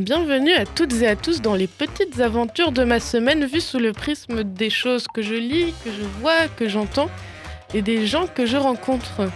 Bienvenue à toutes et à tous dans les petites aventures de ma semaine vues sous le prisme des choses que je lis, que je vois, que j'entends et des gens que je rencontre.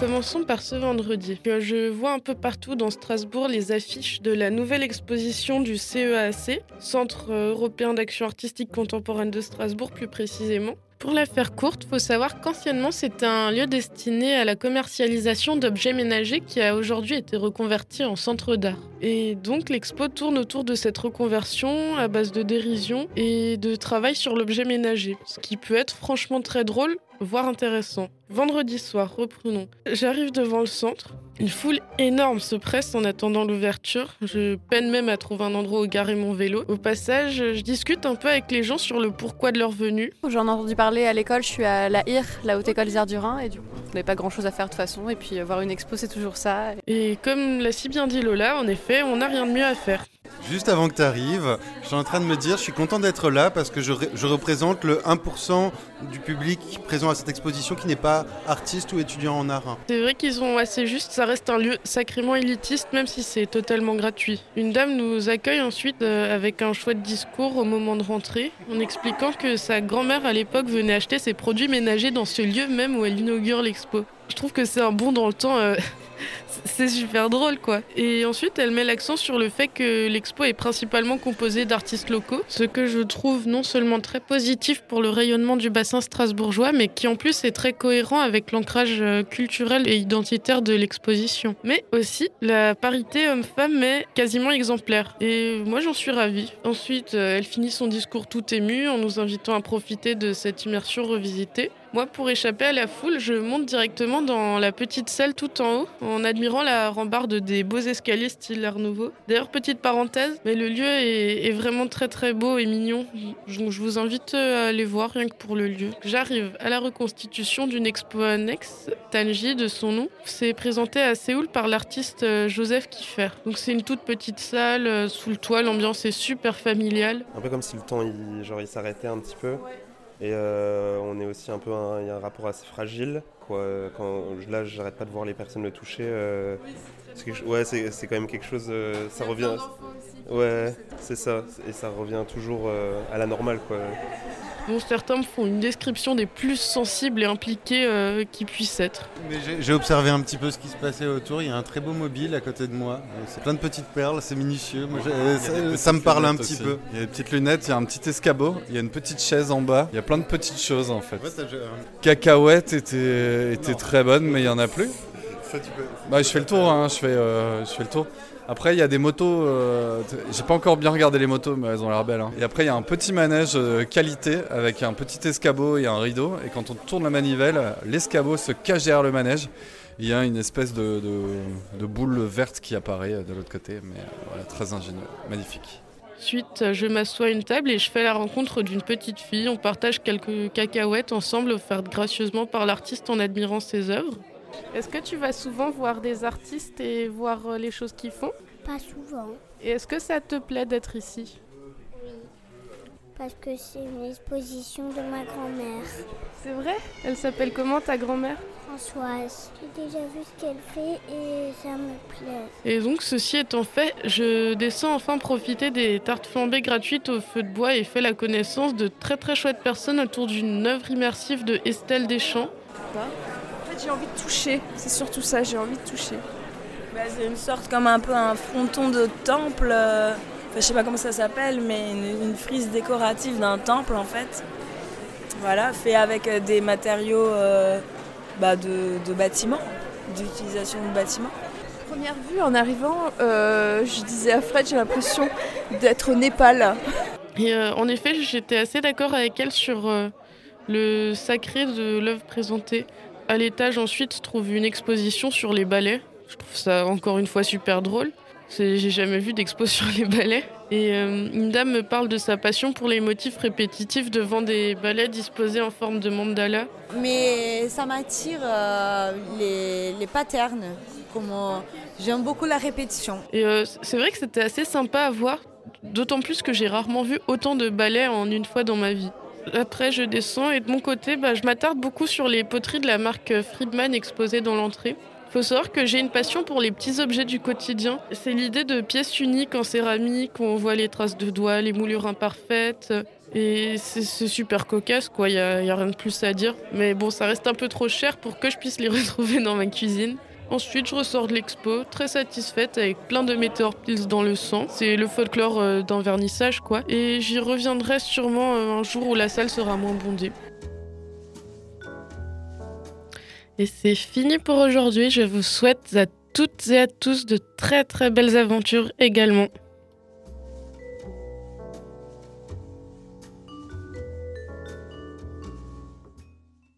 Commençons par ce vendredi. Je vois un peu partout dans Strasbourg les affiches de la nouvelle exposition du CEAC, Centre européen d'action artistique contemporaine de Strasbourg plus précisément. Pour la faire courte, faut savoir qu'anciennement c'était un lieu destiné à la commercialisation d'objets ménagers qui a aujourd'hui été reconverti en centre d'art. Et donc l'expo tourne autour de cette reconversion à base de dérision et de travail sur l'objet ménager, ce qui peut être franchement très drôle, voire intéressant. Vendredi soir, reprenons. J'arrive devant le centre. Une foule énorme se presse en attendant l'ouverture. Je peine même à trouver un endroit où garer mon vélo. Au passage, je discute un peu avec les gens sur le pourquoi de leur venue. J'en ai entendu parler à l'école, je suis à la IR, la Haute École des Arts du Rhin, et du coup, on n'avait pas grand chose à faire de toute façon. Et puis, voir une expo, c'est toujours ça. Et comme l'a si bien dit Lola, en effet, on n'a rien de mieux à faire. Juste avant que tu arrives, je suis en train de me dire, je suis content d'être là parce que je, représente le 1% du public présent à cette exposition qui n'est pas artiste ou étudiant en art. C'est vrai qu'ils ont assez juste, ça reste un lieu sacrément élitiste même si c'est totalement gratuit. Une dame nous accueille ensuite euh, avec un chouette discours au moment de rentrer en expliquant que sa grand-mère à l'époque venait acheter ses produits ménagers dans ce lieu même où elle inaugure l'expo. Je trouve que c'est un bond dans le temps. Euh, c'est super drôle quoi. Et ensuite, elle met l'accent sur le fait que l'expo est principalement composée d'artistes locaux, ce que je trouve non seulement très positif pour le rayonnement du bassin strasbourgeois, mais qui en plus est très cohérent avec l'ancrage euh, culturel et identitaire de l'exposition. Mais aussi, la parité homme-femme est quasiment exemplaire. Et moi, j'en suis ravie. Ensuite, euh, elle finit son discours tout ému en nous invitant à profiter de cette immersion revisitée. Moi, pour échapper à la foule, je monte directement dans la petite salle tout en haut, en admirant la rambarde des beaux escaliers style Art Nouveau. D'ailleurs, petite parenthèse, mais le lieu est, vraiment très très beau et mignon. Je, vous invite à aller voir rien que pour le lieu. J'arrive à la reconstitution d'une expo annexe, Tanji de son nom. C'est présenté à Séoul par l'artiste euh, Joseph Kiffer. Donc c'est une toute petite salle euh, sous le toit, l'ambiance est super familiale. Un peu comme si le temps il, genre, il s'arrêtait un petit peu. Et euh, on est aussi un peu, il y a un rapport assez fragile. Quoi. Quand, là, j'arrête pas de voir les personnes le toucher. Euh, ouais, c'est quand même quelque chose. Euh, ça revient. Ouais, c'est ça. Et ça revient toujours à la normale, quoi. Bon, certains font une description des plus sensibles et impliqués euh, qui puissent être. J'ai observé un petit peu ce qui se passait autour. Il y a un très beau mobile à côté de moi. C'est plein de petites perles, c'est minutieux. ça, me parle un petit peu. Il y a des petites lunettes, il y a un petit escabeau, il y a une petite chaise en bas. Il y a plein de petites choses en fait. Cacahuète était, était très bonne, mais il n'y en a plus. Bah, je fais le tour, hein, je, fais, euh, je fais le tour. Après, il y a des motos. Euh, j'ai pas encore bien regardé les motos, mais elles ont l'air belles. Hein. Et après, il y a un petit manège euh, qualité avec un petit escabeau et un rideau. Et quand on tourne la manivelle, l'escabeau se cache derrière le manège. Il y a une espèce de, boule verte qui apparaît de l'autre côté. Mais voilà, très ingénieux, magnifique. Ensuite, je m'assois à une table et je fais la rencontre d'une petite fille. On partage quelques cacahuètes ensemble offertes gracieusement par l'artiste en admirant ses œuvres. Est-ce que tu vas souvent voir des artistes et voir euh, les choses qu'ils font? Pas souvent. Et est-ce que ça te plaît d'être ici? Oui, parce que c'est une exposition de ma grand-mère. C'est vrai? Elle s'appelle comment ta grand-mère? Françoise. J'ai déjà vu ce qu'elle fait et ça me plaît. Et donc, ceci étant fait, je descends enfin profiter des tartes flambées gratuites au feu de bois et fais la connaissance de très très chouettes personnes autour d'une œuvre immersive de Estelle Deschamps j'ai envie de toucher. C'est surtout ça, j'ai envie de toucher. Bah, c'est une sorte comme un peu un fronton de temple. Euh, enfin, je sais pas comment ça s'appelle, mais une, frise décorative d'un temple en fait. Voilà, fait avec euh, des matériaux euh, bah, de, de bâtiments, d'utilisation de bâtiments. Première vue, en arrivant, je disais à Fred, j'ai l'impression d'être au Népal. Et en effet, j'étais assez d'accord avec elle sur le sacré de l'œuvre présentée. À l'étage, ensuite, se trouve une exposition sur les ballets. Je trouve ça encore une fois super drôle. J'ai jamais vu d'expo sur les ballets. Et euh, une dame me parle de sa passion pour les motifs répétitifs devant des ballets disposés en forme de mandala. Mais ça m'attire euh, les, les, patterns. J'aime beaucoup la répétition. Et euh, c'est vrai que c'était assez sympa à voir, d'autant plus que j'ai rarement vu autant de ballets en une fois dans ma vie. Après, je descends et de mon côté, bah, je m'attarde beaucoup sur les poteries de la marque Friedman exposées dans l'entrée. Faut savoir que j'ai une passion pour les petits objets du quotidien. C'est l'idée de pièces uniques en céramique où on voit les traces de doigts, les moulures imparfaites. Et c'est super cocasse, quoi. Il n'y a rien de plus à dire. Mais bon, ça reste un peu trop cher pour que je puisse les retrouver dans ma cuisine. Ensuite, je ressors de l'expo, très satisfaite, avec plein de pils dans le sang. C'est le folklore euh, d'un vernissage, quoi. Et j'y reviendrai sûrement euh, un jour où la salle sera moins bondée. Et c'est fini pour aujourd'hui. Je vous souhaite à toutes et à tous de très très belles aventures également.